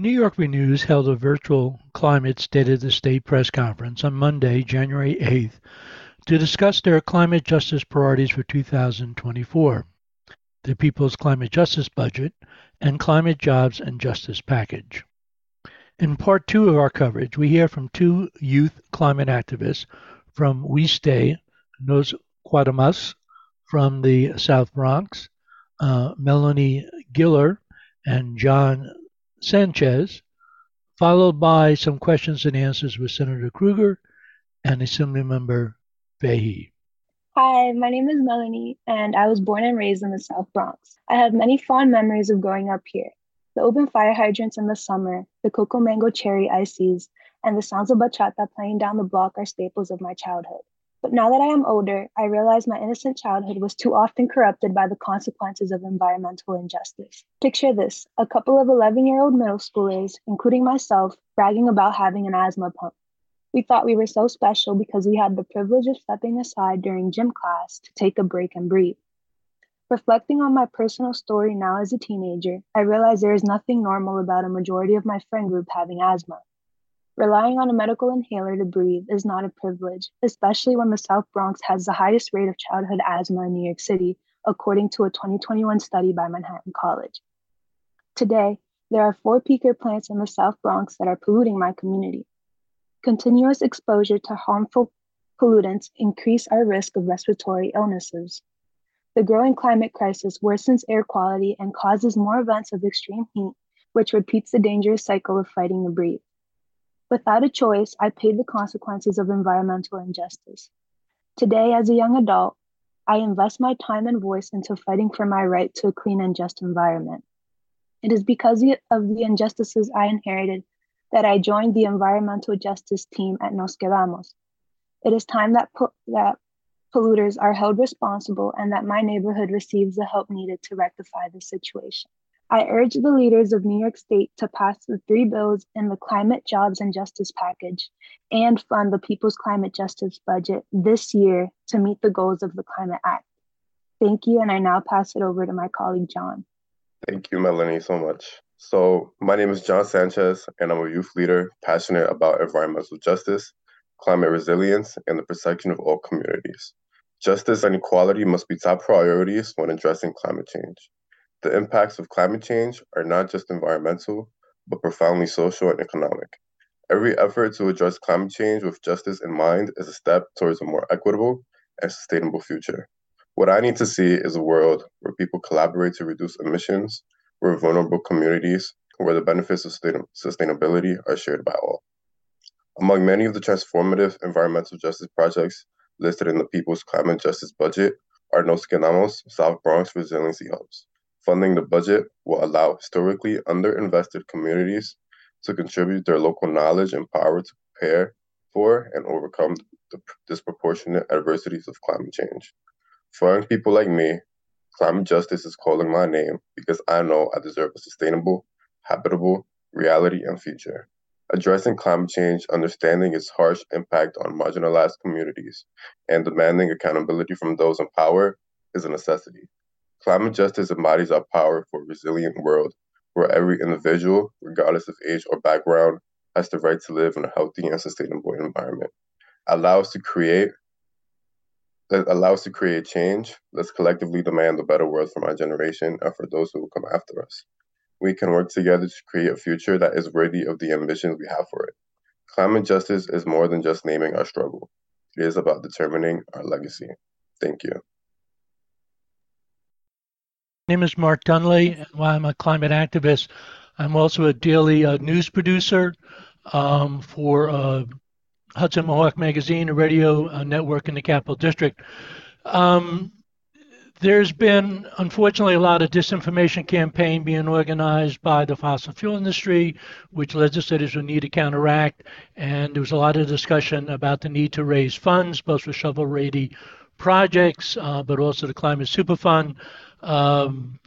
New York Renews held a virtual Climate State of the State press conference on Monday, January 8th, to discuss their climate justice priorities for 2024, the People's Climate Justice Budget, and Climate Jobs and Justice Package. In part two of our coverage, we hear from two youth climate activists from We Stay, Nos Quedamos from the South Bronx, uh, Melanie Giller and John Sanchez, followed by some questions and answers with Senator Krueger and Assemblymember Fahy. Hi, my name is Melanie, and I was born and raised in the South Bronx. I have many fond memories of growing up here. The open fire hydrants in the summer, the cocoa mango cherry ices, and the sounds of bachata playing down the block are staples of my childhood. But now that I am older, I realize my innocent childhood was too often corrupted by the consequences of environmental injustice. Picture this a couple of 11 year old middle schoolers, including myself, bragging about having an asthma pump. We thought we were so special because we had the privilege of stepping aside during gym class to take a break and breathe. Reflecting on my personal story now as a teenager, I realize there is nothing normal about a majority of my friend group having asthma. Relying on a medical inhaler to breathe is not a privilege, especially when the South Bronx has the highest rate of childhood asthma in New York City, according to a 2021 study by Manhattan College. Today, there are four peaker plants in the South Bronx that are polluting my community. Continuous exposure to harmful pollutants increase our risk of respiratory illnesses. The growing climate crisis worsens air quality and causes more events of extreme heat, which repeats the dangerous cycle of fighting to breathe. Without a choice, I paid the consequences of environmental injustice. Today, as a young adult, I invest my time and voice into fighting for my right to a clean and just environment. It is because of the injustices I inherited that I joined the environmental justice team at Nos Quedamos. It is time that, po- that polluters are held responsible and that my neighborhood receives the help needed to rectify the situation. I urge the leaders of New York State to pass the three bills in the Climate, Jobs, and Justice package and fund the People's Climate Justice budget this year to meet the goals of the Climate Act. Thank you, and I now pass it over to my colleague, John. Thank you, Melanie, so much. So, my name is John Sanchez, and I'm a youth leader passionate about environmental justice, climate resilience, and the protection of all communities. Justice and equality must be top priorities when addressing climate change. The impacts of climate change are not just environmental, but profoundly social and economic. Every effort to address climate change with justice in mind is a step towards a more equitable and sustainable future. What I need to see is a world where people collaborate to reduce emissions, where vulnerable communities, where the benefits of sustainability are shared by all. Among many of the transformative environmental justice projects listed in the People's Climate Justice Budget are Nos Quedamos South Bronx Resiliency Hubs. Funding the budget will allow historically underinvested communities to contribute their local knowledge and power to prepare for and overcome the disproportionate adversities of climate change. For young people like me, climate justice is calling my name because I know I deserve a sustainable, habitable reality and future. Addressing climate change, understanding its harsh impact on marginalized communities, and demanding accountability from those in power is a necessity. Climate justice embodies our power for a resilient world where every individual, regardless of age or background, has the right to live in a healthy and sustainable environment. Allow us to create that allows to create change. Let's collectively demand a better world for my generation and for those who will come after us. We can work together to create a future that is worthy of the ambitions we have for it. Climate justice is more than just naming our struggle. It is about determining our legacy. Thank you name is Mark Dunlea, I'm a climate activist, I'm also a daily uh, news producer um, for uh, Hudson Mohawk Magazine, a radio uh, network in the Capital District. Um, there's been, unfortunately, a lot of disinformation campaign being organized by the fossil fuel industry, which legislators will need to counteract. And there was a lot of discussion about the need to raise funds, both for shovel-ready projects, uh, but also the Climate Superfund. Um,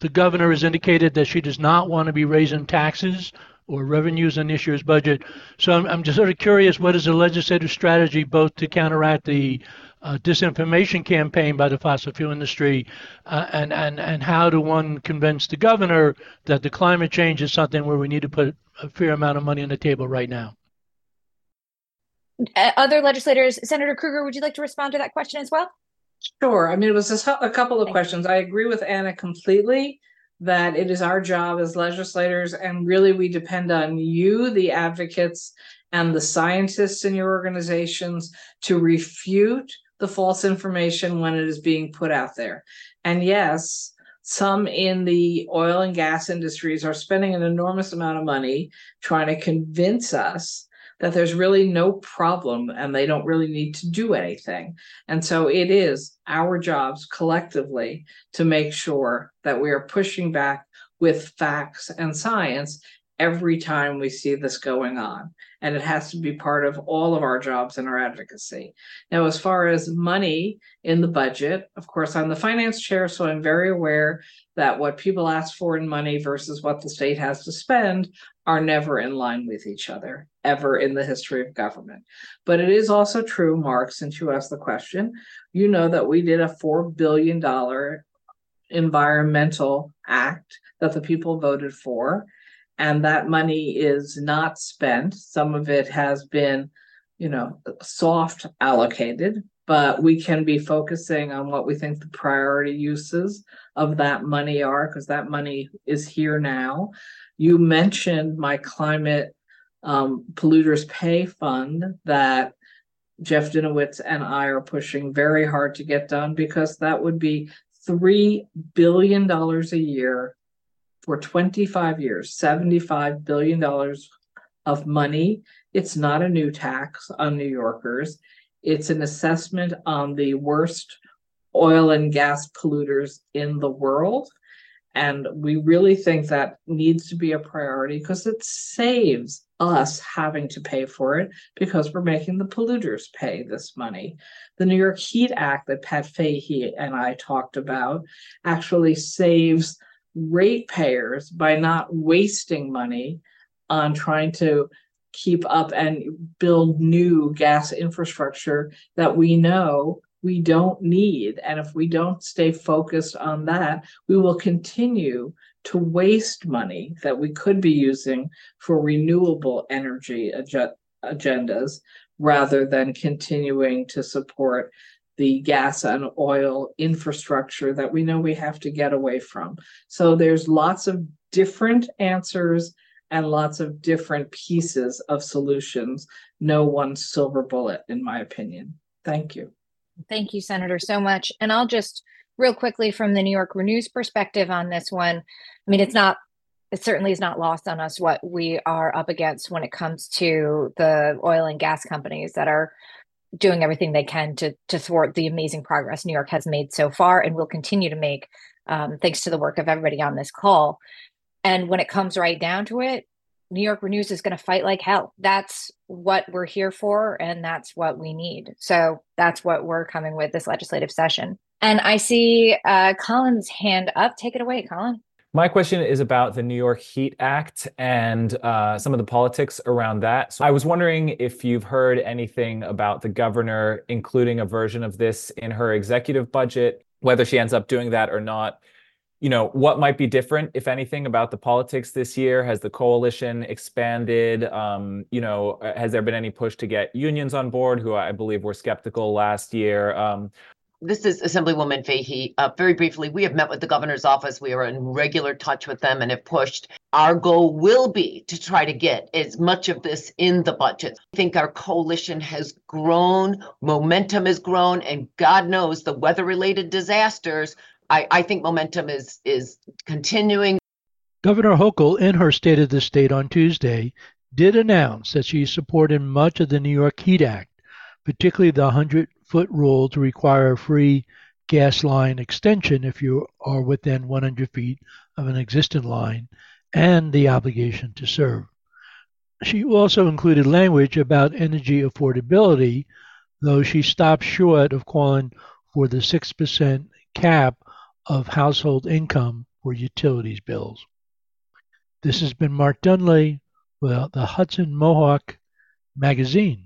the governor has indicated that she does not want to be raising taxes or revenues in this year's budget. So I'm, I'm just sort of curious what is the legislative strategy both to counteract the uh, disinformation campaign by the fossil fuel industry, uh, and and and how do one convince the governor that the climate change is something where we need to put a fair amount of money on the table right now? Uh, other legislators, Senator Krueger, would you like to respond to that question as well? Sure. I mean, it was a, a couple of questions. I agree with Anna completely that it is our job as legislators, and really we depend on you, the advocates, and the scientists in your organizations to refute the false information when it is being put out there. And yes, some in the oil and gas industries are spending an enormous amount of money trying to convince us that there's really no problem and they don't really need to do anything. And so it is our jobs collectively to make sure that we are pushing back with facts and science every time we see this going on. And it has to be part of all of our jobs and our advocacy. Now, as far as money in the budget, of course, I'm the finance chair, so I'm very aware that what people ask for in money versus what the state has to spend are never in line with each other, ever in the history of government. But it is also true, Mark, since you asked the question, you know that we did a $4 billion environmental act that the people voted for and that money is not spent. Some of it has been, you know, soft allocated, but we can be focusing on what we think the priority uses of that money are, because that money is here now. You mentioned my climate um, polluters pay fund that Jeff Dinowitz and I are pushing very hard to get done because that would be $3 billion a year for 25 years, $75 billion of money. It's not a new tax on New Yorkers. It's an assessment on the worst oil and gas polluters in the world. And we really think that needs to be a priority because it saves us having to pay for it because we're making the polluters pay this money. The New York Heat Act that Pat Fahy and I talked about actually saves ratepayers by not wasting money on trying to keep up and build new gas infrastructure that we know we don't need. And if we don't stay focused on that, we will continue to waste money that we could be using for renewable energy ag- agendas rather than continuing to support the gas and oil infrastructure that we know we have to get away from. So there's lots of different answers and lots of different pieces of solutions. No one silver bullet, in my opinion. Thank you. Thank you, Senator, so much. And I'll just real quickly from the New York Renews perspective on this one. I mean, it's not it certainly is not lost on us what we are up against when it comes to the oil and gas companies that are doing everything they can to to thwart the amazing progress New York has made so far and will continue to make, um, thanks to the work of everybody on this call. And when it comes right down to it, New York Renews is going to fight like hell. That's what we're here for, and that's what we need. So that's what we're coming with this legislative session. And I see uh, Colin's hand up. Take it away, Colin. My question is about the New York Heat Act and uh, some of the politics around that. So I was wondering if you've heard anything about the governor including a version of this in her executive budget, whether she ends up doing that or not. You know, what might be different, if anything, about the politics this year? Has the coalition expanded? Um, you know, has there been any push to get unions on board, who I believe were skeptical last year? Um, this is Assemblywoman Fahy. Uh, very briefly, we have met with the governor's office. We are in regular touch with them and have pushed. Our goal will be to try to get as much of this in the budget. I think our coalition has grown, momentum has grown, and God knows the weather related disasters. I, I think momentum is is continuing. Governor Hochul, in her State of the State on Tuesday, did announce that she supported much of the New York Heat Act, particularly the 100 foot rule to require a free gas line extension if you are within 100 feet of an existing line and the obligation to serve. She also included language about energy affordability, though she stopped short of calling for the 6% cap of household income for utilities bills. This has been Mark Dunlea with the Hudson Mohawk Magazine.